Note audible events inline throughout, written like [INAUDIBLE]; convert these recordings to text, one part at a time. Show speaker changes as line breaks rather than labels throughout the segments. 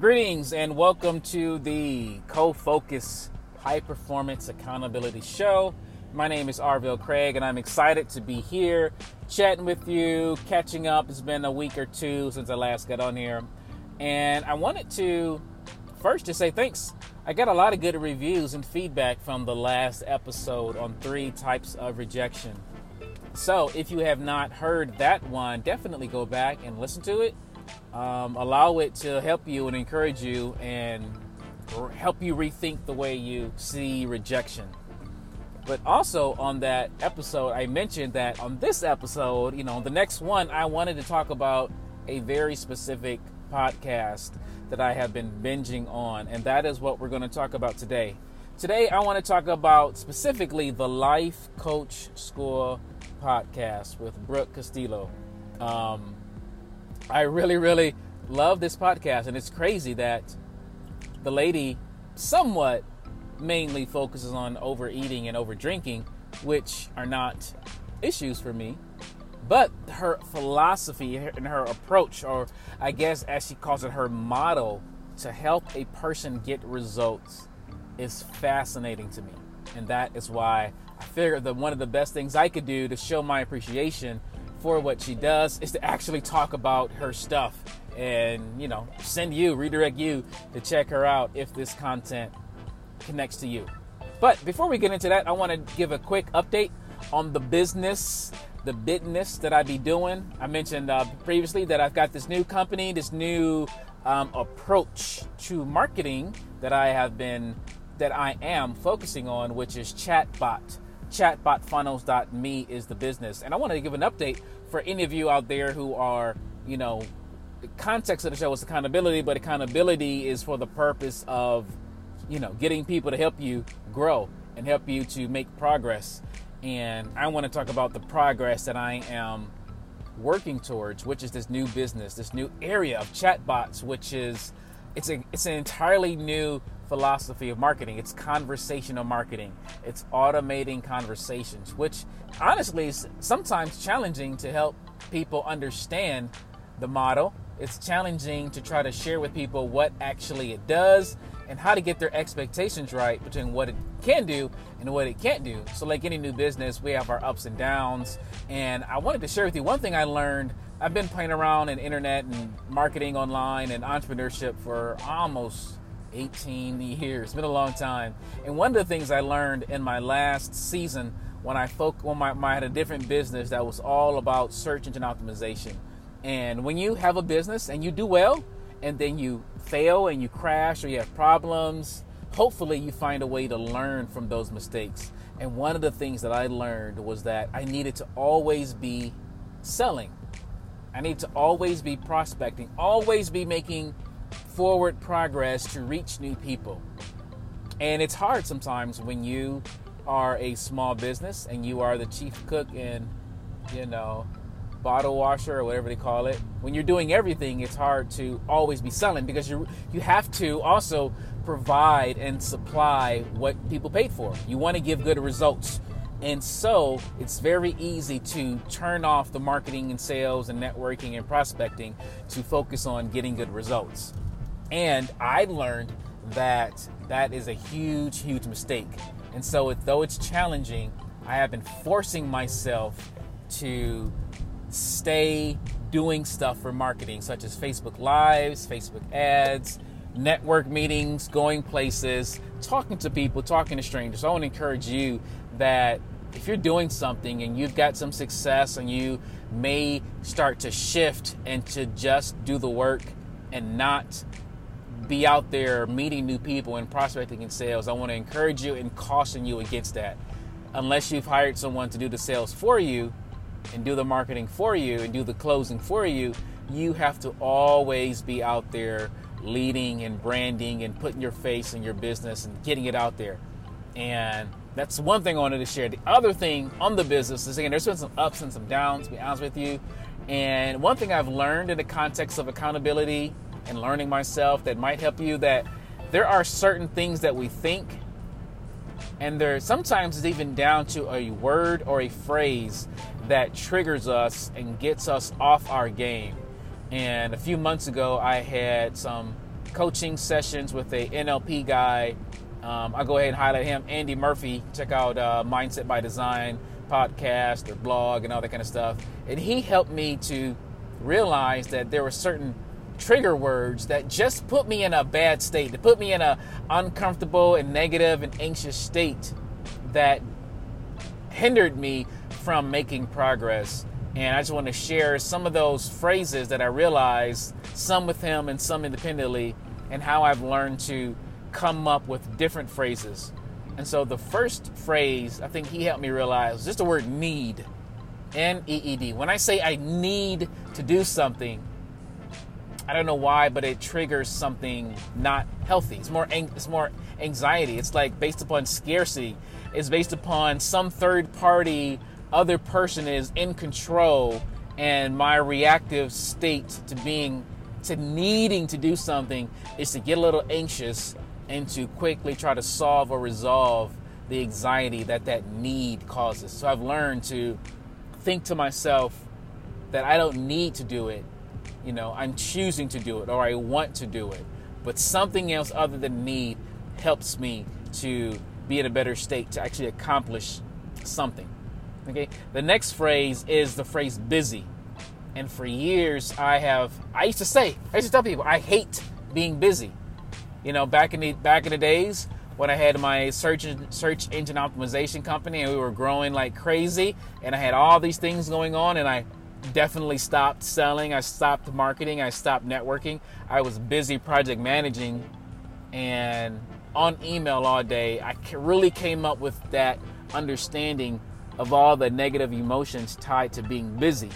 Greetings and welcome to the Co Focus High Performance Accountability Show. My name is Arvell Craig, and I'm excited to be here chatting with you, catching up. It's been a week or two since I last got on here, and I wanted to first just say thanks. I got a lot of good reviews and feedback from the last episode on three types of rejection. So if you have not heard that one, definitely go back and listen to it um, allow it to help you and encourage you and help you rethink the way you see rejection. But also on that episode, I mentioned that on this episode, you know, the next one, I wanted to talk about a very specific podcast that I have been binging on, and that is what we're going to talk about today. Today, I want to talk about specifically the Life Coach School podcast with Brooke Castillo. Um, I really, really love this podcast, and it's crazy that the lady somewhat mainly focuses on overeating and overdrinking, which are not issues for me. But her philosophy and her approach, or I guess as she calls it, her model to help a person get results is fascinating to me. And that is why I figured that one of the best things I could do to show my appreciation for what she does is to actually talk about her stuff and, you know, send you, redirect you to check her out if this content connects to you. But before we get into that, I want to give a quick update on the business, the business that I be doing. I mentioned uh, previously that I've got this new company, this new um, approach to marketing that I have been, that I am focusing on, which is chatbot chatbotfunnels.me is the business. And I wanted to give an update for any of you out there who are, you know, the context of the show is accountability, but accountability is for the purpose of, you know, getting people to help you grow and help you to make progress. And I want to talk about the progress that I am working towards, which is this new business, this new area of chatbots, which is it's a it's an entirely new philosophy of marketing. It's conversational marketing. It's automating conversations, which honestly is sometimes challenging to help people understand the model. It's challenging to try to share with people what actually it does and how to get their expectations right between what it can do and what it can't do. So, like any new business, we have our ups and downs. And I wanted to share with you one thing I learned. I've been playing around in internet and marketing online and entrepreneurship for almost 18 years. It's been a long time. And one of the things I learned in my last season when I folk when my, my, I had a different business that was all about search engine optimization. And when you have a business and you do well, and then you fail and you crash or you have problems, hopefully you find a way to learn from those mistakes. And one of the things that I learned was that I needed to always be selling. I need to always be prospecting, always be making forward progress to reach new people. And it's hard sometimes when you are a small business and you are the chief cook and, you know, bottle washer or whatever they call it. When you're doing everything, it's hard to always be selling because you you have to also provide and supply what people paid for. You want to give good results. And so it's very easy to turn off the marketing and sales and networking and prospecting to focus on getting good results. And I learned that that is a huge, huge mistake. And so, though it's challenging, I have been forcing myself to stay doing stuff for marketing, such as Facebook Lives, Facebook ads, network meetings, going places, talking to people, talking to strangers. I want to encourage you that if you're doing something and you've got some success and you may start to shift and to just do the work and not be out there meeting new people and prospecting in sales, I want to encourage you and caution you against that. Unless you've hired someone to do the sales for you and do the marketing for you and do the closing for you, you have to always be out there leading and branding and putting your face in your business and getting it out there. And that's one thing I wanted to share. The other thing on the business is again, there's been some ups and some downs, to be honest with you. And one thing I've learned in the context of accountability and learning myself that might help you that there are certain things that we think and there sometimes it's even down to a word or a phrase that triggers us and gets us off our game. And a few months ago, I had some coaching sessions with a NLP guy. Um, I'll go ahead and highlight him, Andy Murphy. Check out uh, Mindset by Design podcast or blog and all that kind of stuff. And he helped me to realize that there were certain trigger words that just put me in a bad state, to put me in a uncomfortable and negative and anxious state that hindered me from making progress. And I just want to share some of those phrases that I realized, some with him and some independently, and how I've learned to come up with different phrases. And so the first phrase I think he helped me realize was just the word need. N E E D. When I say I need to do something, I don't know why, but it triggers something not healthy. It's more it's more anxiety. It's like based upon scarcity. It's based upon some third party other person is in control and my reactive state to being to needing to do something is to get a little anxious and to quickly try to solve or resolve the anxiety that that need causes. So I've learned to think to myself that I don't need to do it. You know, I'm choosing to do it or I want to do it. But something else other than need helps me to be in a better state to actually accomplish something. Okay. The next phrase is the phrase busy. And for years I have I used to say, I used to tell people I hate being busy. You know, back in the back in the days when I had my search search engine optimization company and we were growing like crazy and I had all these things going on and I definitely stopped selling, I stopped marketing, I stopped networking. I was busy project managing and on email all day. I really came up with that understanding of all the negative emotions tied to being busy.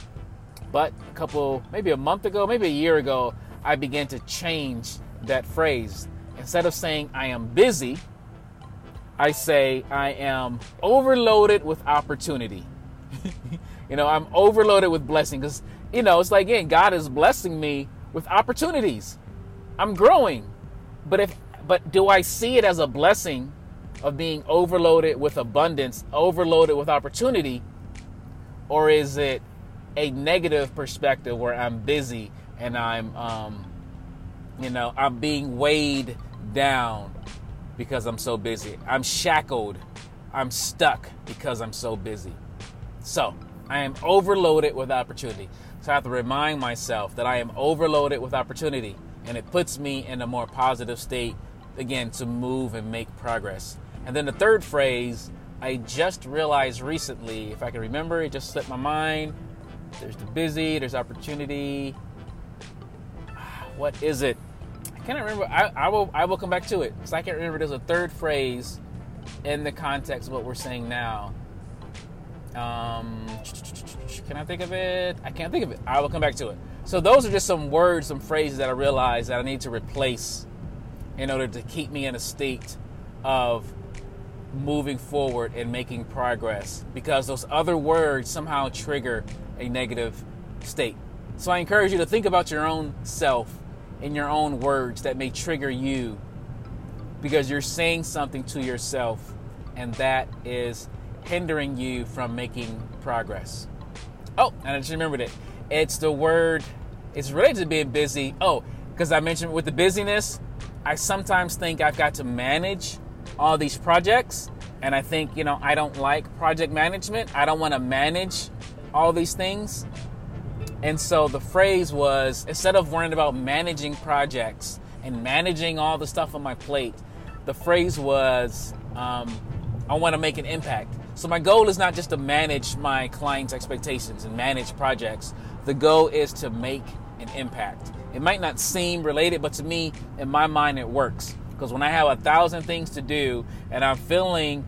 But a couple, maybe a month ago, maybe a year ago, I began to change that phrase. Instead of saying I am busy, I say I am overloaded with opportunity. [LAUGHS] you know, I'm overloaded with blessing because, you know, it's like, again, God is blessing me with opportunities. I'm growing. But if but do I see it as a blessing of being overloaded with abundance, overloaded with opportunity? Or is it a negative perspective where I'm busy and I'm, um, you know, I'm being weighed down because I'm so busy? I'm shackled. I'm stuck because I'm so busy. So I am overloaded with opportunity. So I have to remind myself that I am overloaded with opportunity and it puts me in a more positive state again to move and make progress. And then the third phrase, I just realized recently, if I can remember, it just slipped my mind. There's the busy, there's opportunity. [SIGHS] What is it? I can't remember. I, I will I will come back to it because I can't remember. There's a third phrase in the context of what we're saying now. Um, can I think of it? I can't think of it. I will come back to it. So those are just some words, some phrases that I realized that I need to replace in order to keep me in a state of moving forward and making progress because those other words somehow trigger a negative state. So I encourage you to think about your own self in your own words that may trigger you because you're saying something to yourself and that is hindering you from making progress. Oh, and I just remembered it. It's the word, it's related to being busy. Oh, because I mentioned with the busyness, I sometimes think I've got to manage all these projects. And I think, you know, I don't like project management. I don't want to manage all these things. And so the phrase was instead of worrying about managing projects and managing all the stuff on my plate, the phrase was um, I want to make an impact. So my goal is not just to manage my clients' expectations and manage projects. The goal is to make an impact. It might not seem related, but to me, in my mind, it works. Because when I have a thousand things to do and I'm feeling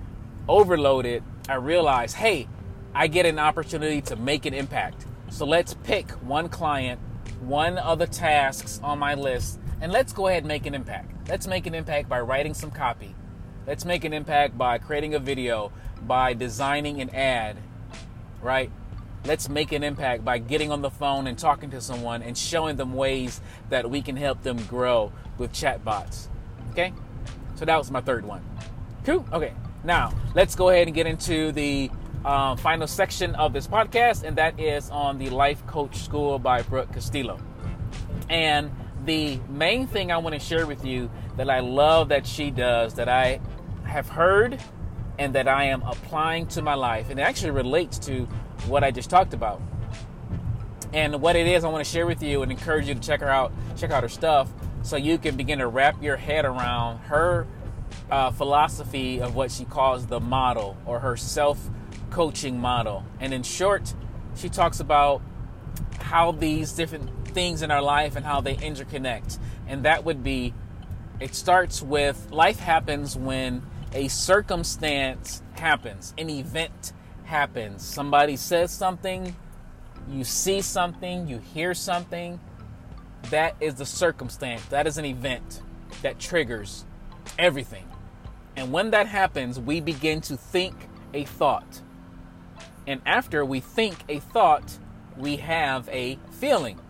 overloaded, I realize, hey, I get an opportunity to make an impact. So let's pick one client, one other tasks on my list, and let's go ahead and make an impact. Let's make an impact by writing some copy. Let's make an impact by creating a video, by designing an ad, right? let's make an impact by getting on the phone and talking to someone and showing them ways that we can help them grow with chatbots. Okay? So that was my third one. Cool. Okay. Now, let's go ahead and get into the um, final section of this podcast, and that is on the Life Coach School by Brooke Castillo. And the main thing I want to share with you that I love that she does, that I have heard and that I am applying to my life, and it actually relates to what I just talked about. And what it is, I want to share with you and encourage you to check her out, check out her stuff, so you can begin to wrap your head around her uh, philosophy of what she calls the model or her self coaching model. And in short, she talks about how these different things in our life and how they interconnect. And that would be it starts with life happens when a circumstance happens, an event happens. Somebody says something, you see something, you hear something. That is the circumstance, that is an event that triggers everything. And when that happens, we begin to think a thought. And after we think a thought, we have a feeling.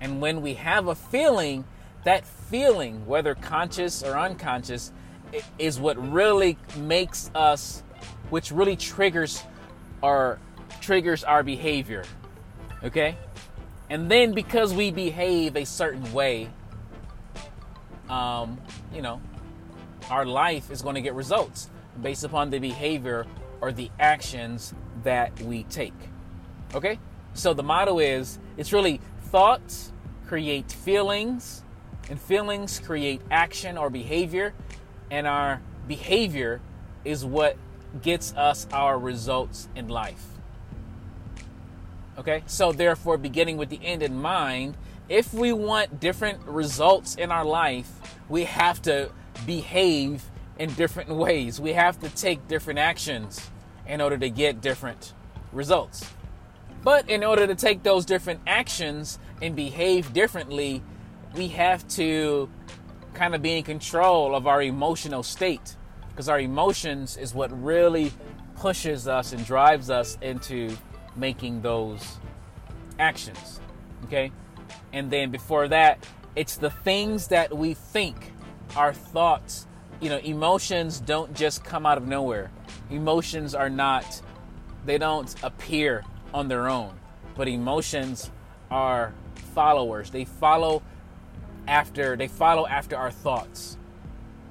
And when we have a feeling, that feeling, whether conscious or unconscious, is what really makes us, which really triggers our triggers our behavior. Okay? And then because we behave a certain way, um, you know, our life is going to get results based upon the behavior or the actions that we take. Okay? So the motto is it's really thoughts create feelings, and feelings create action or behavior, and our behavior is what gets us our results in life. Okay, so therefore, beginning with the end in mind, if we want different results in our life, we have to behave in different ways. We have to take different actions in order to get different results. But in order to take those different actions and behave differently, we have to kind of be in control of our emotional state because our emotions is what really pushes us and drives us into making those actions. Okay? And then before that, it's the things that we think, our thoughts. You know, emotions don't just come out of nowhere. Emotions are not, they don't appear on their own. But emotions are followers. They follow after they follow after our thoughts.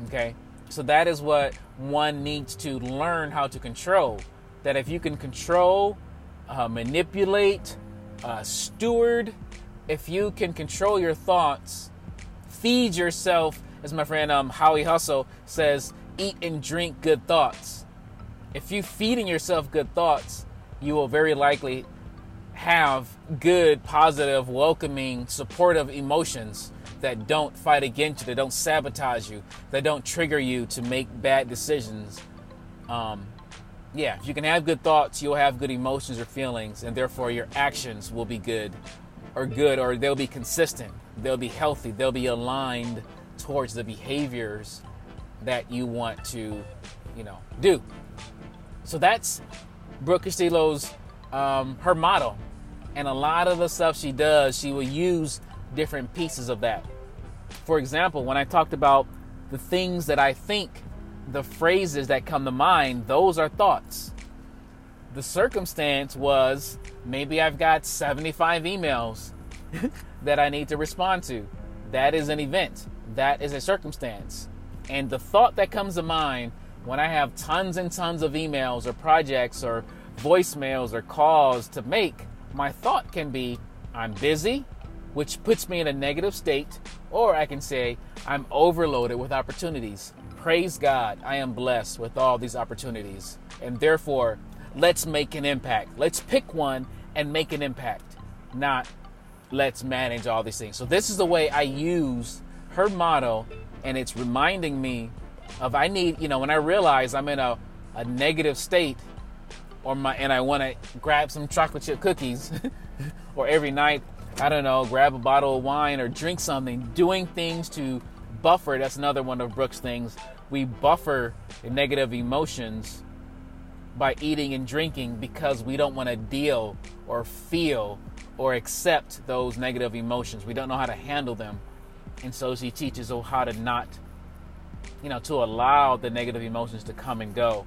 Okay? So that is what one needs to learn how to control. That if you can control, uh, manipulate, uh, steward, if you can control your thoughts, feed yourself, as my friend um, Howie Hustle says, eat and drink good thoughts. If you feeding yourself good thoughts, you will very likely have good, positive, welcoming, supportive emotions that don't fight against you, that don't sabotage you, that don't trigger you to make bad decisions. Um, yeah, if you can have good thoughts, you'll have good emotions or feelings, and therefore your actions will be good or good, or they'll be consistent, they'll be healthy, they'll be aligned towards the behaviors that you want to, you know, do. So that's Brooke Castillo's um, her motto, and a lot of the stuff she does, she will use different pieces of that. For example, when I talked about the things that I think, the phrases that come to mind, those are thoughts. The circumstance was maybe I've got 75 emails [LAUGHS] that I need to respond to. That is an event, that is a circumstance. And the thought that comes to mind when I have tons and tons of emails or projects or voicemails or calls to make, my thought can be I'm busy, which puts me in a negative state, or I can say, I'm overloaded with opportunities. Praise God, I am blessed with all these opportunities. And therefore, let's make an impact. Let's pick one and make an impact, not let's manage all these things. So, this is the way I use her motto, and it's reminding me of I need, you know, when I realize I'm in a, a negative state, or my and I want to grab some chocolate chip cookies, [LAUGHS] or every night I don't know, grab a bottle of wine or drink something, doing things to buffer. That's another one of Brooke's things. We buffer negative emotions by eating and drinking because we don't want to deal or feel or accept those negative emotions. We don't know how to handle them. And so she teaches us how to not, you know, to allow the negative emotions to come and go.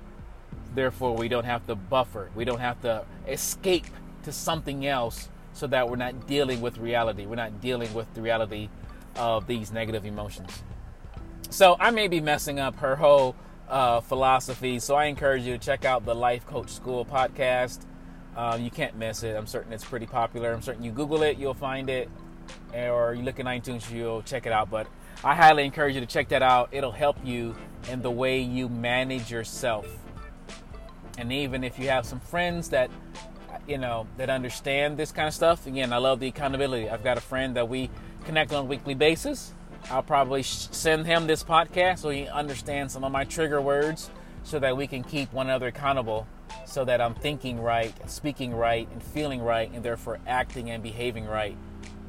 Therefore, we don't have to buffer. We don't have to escape to something else so that we're not dealing with reality. We're not dealing with the reality of these negative emotions. So I may be messing up her whole uh, philosophy. So I encourage you to check out the Life Coach School podcast. Um, you can't miss it. I'm certain it's pretty popular. I'm certain you Google it, you'll find it, or you look in iTunes, you'll check it out. But I highly encourage you to check that out. It'll help you in the way you manage yourself. And even if you have some friends that you know that understand this kind of stuff, again, I love the accountability. I've got a friend that we connect on a weekly basis. I'll probably send him this podcast so he understands some of my trigger words so that we can keep one another accountable so that I'm thinking right, speaking right, and feeling right, and therefore acting and behaving right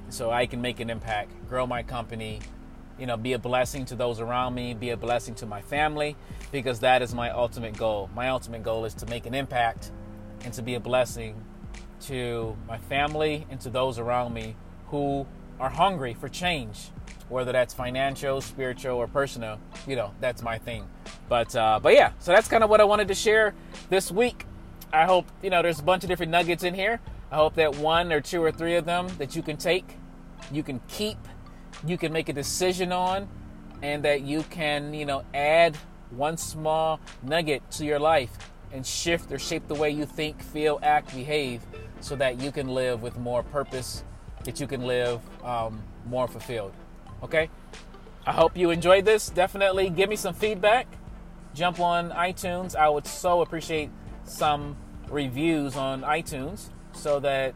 so I can make an impact, grow my company, you know, be a blessing to those around me, be a blessing to my family, because that is my ultimate goal. My ultimate goal is to make an impact and to be a blessing to my family and to those around me who are hungry for change, whether that's financial, spiritual, or personal. You know, that's my thing. But uh, but yeah, so that's kind of what I wanted to share this week. I hope you know there's a bunch of different nuggets in here. I hope that one or two or three of them that you can take, you can keep, you can make a decision on, and that you can you know add one small nugget to your life and shift or shape the way you think, feel, act, behave, so that you can live with more purpose that you can live um, more fulfilled. Okay? I hope you enjoyed this. Definitely give me some feedback. Jump on iTunes. I would so appreciate some reviews on iTunes so that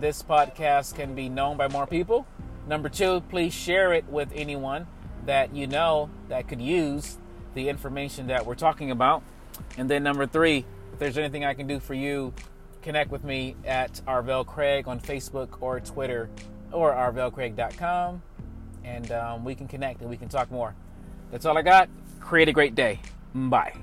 this podcast can be known by more people. Number two, please share it with anyone that you know that could use the information that we're talking about. And then number three, if there's anything I can do for you connect with me at Arvell Craig on Facebook or Twitter or arvellcraig.com and um, we can connect and we can talk more. That's all I got. Create a great day. Bye.